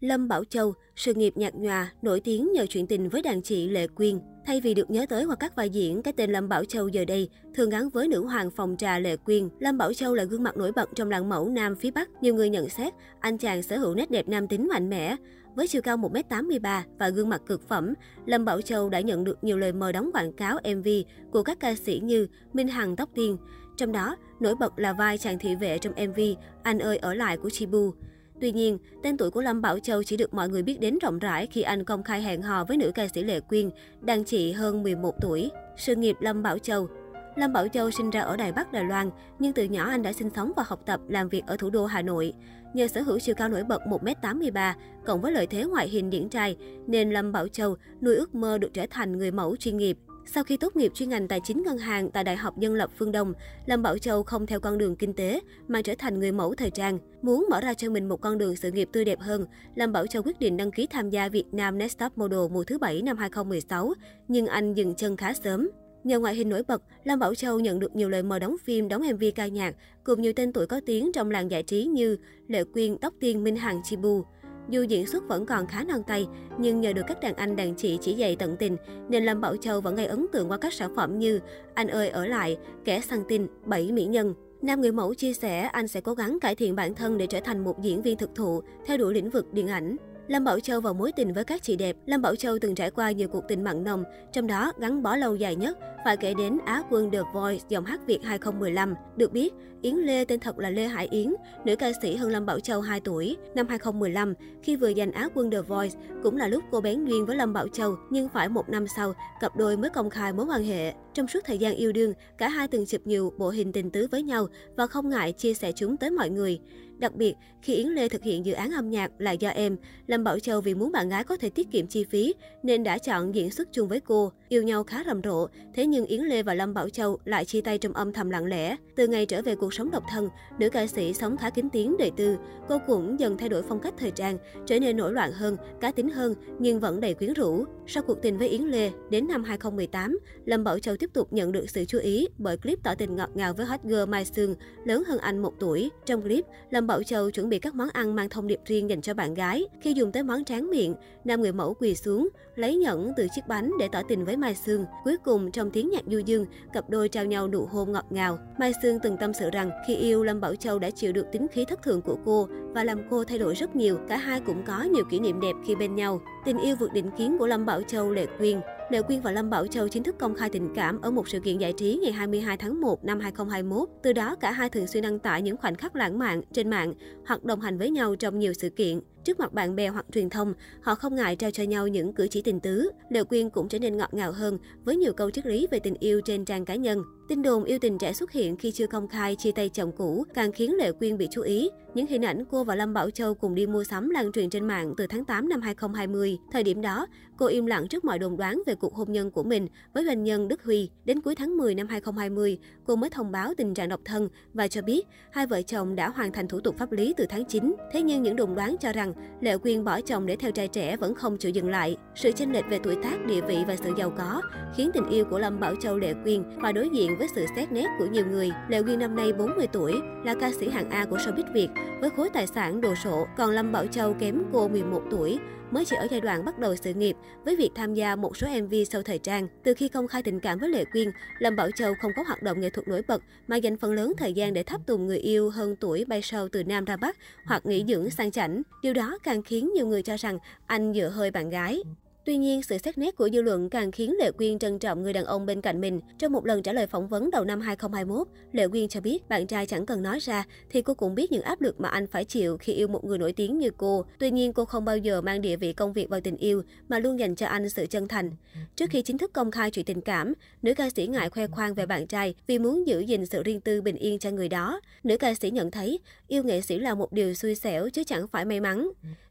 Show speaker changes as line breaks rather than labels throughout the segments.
Lâm Bảo Châu, sự nghiệp nhạt nhòa, nổi tiếng nhờ chuyện tình với đàn chị Lệ Quyên. Thay vì được nhớ tới qua các vai diễn, cái tên Lâm Bảo Châu giờ đây thường gắn với nữ hoàng phòng trà Lệ Quyên. Lâm Bảo Châu là gương mặt nổi bật trong làng mẫu Nam phía Bắc. Nhiều người nhận xét, anh chàng sở hữu nét đẹp nam tính mạnh mẽ. Với chiều cao 1m83 và gương mặt cực phẩm, Lâm Bảo Châu đã nhận được nhiều lời mời đóng quảng cáo MV của các ca sĩ như Minh Hằng Tóc Tiên. Trong đó, nổi bật là vai chàng thị vệ trong MV Anh ơi ở lại của Chibu. Tuy nhiên, tên tuổi của Lâm Bảo Châu chỉ được mọi người biết đến rộng rãi khi anh công khai hẹn hò với nữ ca sĩ Lệ Quyên, đang chị hơn 11 tuổi. Sự nghiệp Lâm Bảo Châu Lâm Bảo Châu sinh ra ở Đài Bắc, Đài Loan, nhưng từ nhỏ anh đã sinh sống và học tập, làm việc ở thủ đô Hà Nội. Nhờ sở hữu chiều cao nổi bật 1m83, cộng với lợi thế ngoại hình điển trai, nên Lâm Bảo Châu nuôi ước mơ được trở thành người mẫu chuyên nghiệp. Sau khi tốt nghiệp chuyên ngành tài chính ngân hàng tại Đại học Dân lập Phương Đông, Lâm Bảo Châu không theo con đường kinh tế mà trở thành người mẫu thời trang. Muốn mở ra cho mình một con đường sự nghiệp tươi đẹp hơn, Lâm Bảo Châu quyết định đăng ký tham gia Việt Nam Next Top Model mùa thứ 7 năm 2016, nhưng anh dừng chân khá sớm. Nhờ ngoại hình nổi bật, Lâm Bảo Châu nhận được nhiều lời mời đóng phim, đóng MV ca nhạc, cùng nhiều tên tuổi có tiếng trong làng giải trí như Lệ Quyên, Tóc Tiên, Minh Hằng, Chibu. Dù diễn xuất vẫn còn khá non tay, nhưng nhờ được các đàn anh đàn chị chỉ dạy tận tình, nên Lâm Bảo Châu vẫn gây ấn tượng qua các sản phẩm như Anh ơi ở lại, Kẻ săn tin, Bảy mỹ nhân. Nam người mẫu chia sẻ anh sẽ cố gắng cải thiện bản thân để trở thành một diễn viên thực thụ, theo đuổi lĩnh vực điện ảnh. Lâm Bảo Châu vào mối tình với các chị đẹp. Lâm Bảo Châu từng trải qua nhiều cuộc tình mặn nồng, trong đó gắn bó lâu dài nhất phải kể đến Á quân The Voice dòng hát Việt 2015. Được biết, Yến Lê tên thật là Lê Hải Yến, nữ ca sĩ hơn Lâm Bảo Châu 2 tuổi. Năm 2015, khi vừa giành Á quân The Voice, cũng là lúc cô bén duyên với Lâm Bảo Châu, nhưng phải một năm sau, cặp đôi mới công khai mối quan hệ. Trong suốt thời gian yêu đương, cả hai từng chụp nhiều bộ hình tình tứ với nhau và không ngại chia sẻ chúng tới mọi người. Đặc biệt, khi Yến Lê thực hiện dự án âm nhạc là do em, Lâm Bảo Châu vì muốn bạn gái có thể tiết kiệm chi phí nên đã chọn diễn xuất chung với cô. Yêu nhau khá rầm rộ, thế nhưng Yến Lê và Lâm Bảo Châu lại chia tay trong âm thầm lặng lẽ. Từ ngày trở về cuộc sống độc thân, nữ ca sĩ sống khá kín tiếng đời tư. Cô cũng dần thay đổi phong cách thời trang, trở nên nổi loạn hơn, cá tính hơn nhưng vẫn đầy quyến rũ. Sau cuộc tình với Yến Lê, đến năm 2018, Lâm Bảo Châu tiếp tục nhận được sự chú ý bởi clip tỏ tình ngọt ngào với hot girl Mai Sương, lớn hơn anh một tuổi. Trong clip, Lâm Bảo Châu chuẩn bị các món ăn mang thông điệp riêng dành cho bạn gái. Khi dùng tới món tráng miệng, nam người mẫu quỳ xuống, lấy nhẫn từ chiếc bánh để tỏ tình với Mai Sương. Cuối cùng, trong tiếng nhạc du dương, cặp đôi trao nhau nụ hôn ngọt ngào. Mai Sương từng tâm sự rằng khi yêu, Lâm Bảo Châu đã chịu được tính khí thất thường của cô và làm cô thay đổi rất nhiều. Cả hai cũng có nhiều kỷ niệm đẹp khi bên nhau. Tình yêu vượt định kiến của Lâm Bảo Châu, Lệ Quyên Lệ Quyên và Lâm Bảo Châu chính thức công khai tình cảm ở một sự kiện giải trí ngày 22 tháng 1 năm 2021. Từ đó, cả hai thường xuyên đăng tải những khoảnh khắc lãng mạn trên mạng hoặc đồng hành với nhau trong nhiều sự kiện. Trước mặt bạn bè hoặc truyền thông, họ không ngại trao cho nhau những cử chỉ tình tứ. Lệ Quyên cũng trở nên ngọt ngào hơn với nhiều câu triết lý về tình yêu trên trang cá nhân. Tin đồn yêu tình trẻ xuất hiện khi chưa công khai chia tay chồng cũ càng khiến Lệ Quyên bị chú ý. Những hình ảnh cô và Lâm Bảo Châu cùng đi mua sắm lan truyền trên mạng từ tháng 8 năm 2020. Thời điểm đó, cô im lặng trước mọi đồn đoán về cuộc hôn nhân của mình với doanh nhân Đức Huy. Đến cuối tháng 10 năm 2020, cô mới thông báo tình trạng độc thân và cho biết hai vợ chồng đã hoàn thành thủ tục pháp lý từ tháng 9. Thế nhưng những đồn đoán cho rằng Lệ Quyên bỏ chồng để theo trai trẻ vẫn không chịu dừng lại. Sự chênh lệch về tuổi tác, địa vị và sự giàu có khiến tình yêu của Lâm Bảo Châu Lệ Quyên phải đối diện với sự xét nét của nhiều người. Lệ Quyên năm nay 40 tuổi, là ca sĩ hạng A của showbiz Việt với khối tài sản đồ sộ, còn Lâm Bảo Châu kém cô 11 tuổi, mới chỉ ở giai đoạn bắt đầu sự nghiệp với việc tham gia một số MV sau thời trang. Từ khi công khai tình cảm với Lệ Quyên, Lâm Bảo Châu không có hoạt động nghệ thuật nổi bật mà dành phần lớn thời gian để thắp tùng người yêu hơn tuổi bay sâu từ Nam ra Bắc hoặc nghỉ dưỡng sang chảnh. Điều đó càng khiến nhiều người cho rằng anh dựa hơi bạn gái. Tuy nhiên, sự xét nét của dư luận càng khiến Lệ Quyên trân trọng người đàn ông bên cạnh mình. Trong một lần trả lời phỏng vấn đầu năm 2021, Lệ Quyên cho biết bạn trai chẳng cần nói ra thì cô cũng biết những áp lực mà anh phải chịu khi yêu một người nổi tiếng như cô. Tuy nhiên, cô không bao giờ mang địa vị công việc vào tình yêu mà luôn dành cho anh sự chân thành. Trước khi chính thức công khai chuyện tình cảm, nữ ca sĩ ngại khoe khoang về bạn trai vì muốn giữ gìn sự riêng tư bình yên cho người đó. Nữ ca sĩ nhận thấy yêu nghệ sĩ là một điều xui xẻo chứ chẳng phải may mắn.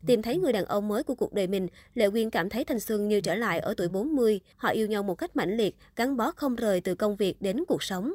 Tìm thấy người đàn ông mới của cuộc đời mình, Lệ Quyên cảm thấy thành xuân như trở lại ở tuổi 40. Họ yêu nhau một cách mãnh liệt, gắn bó không rời từ công việc đến cuộc sống.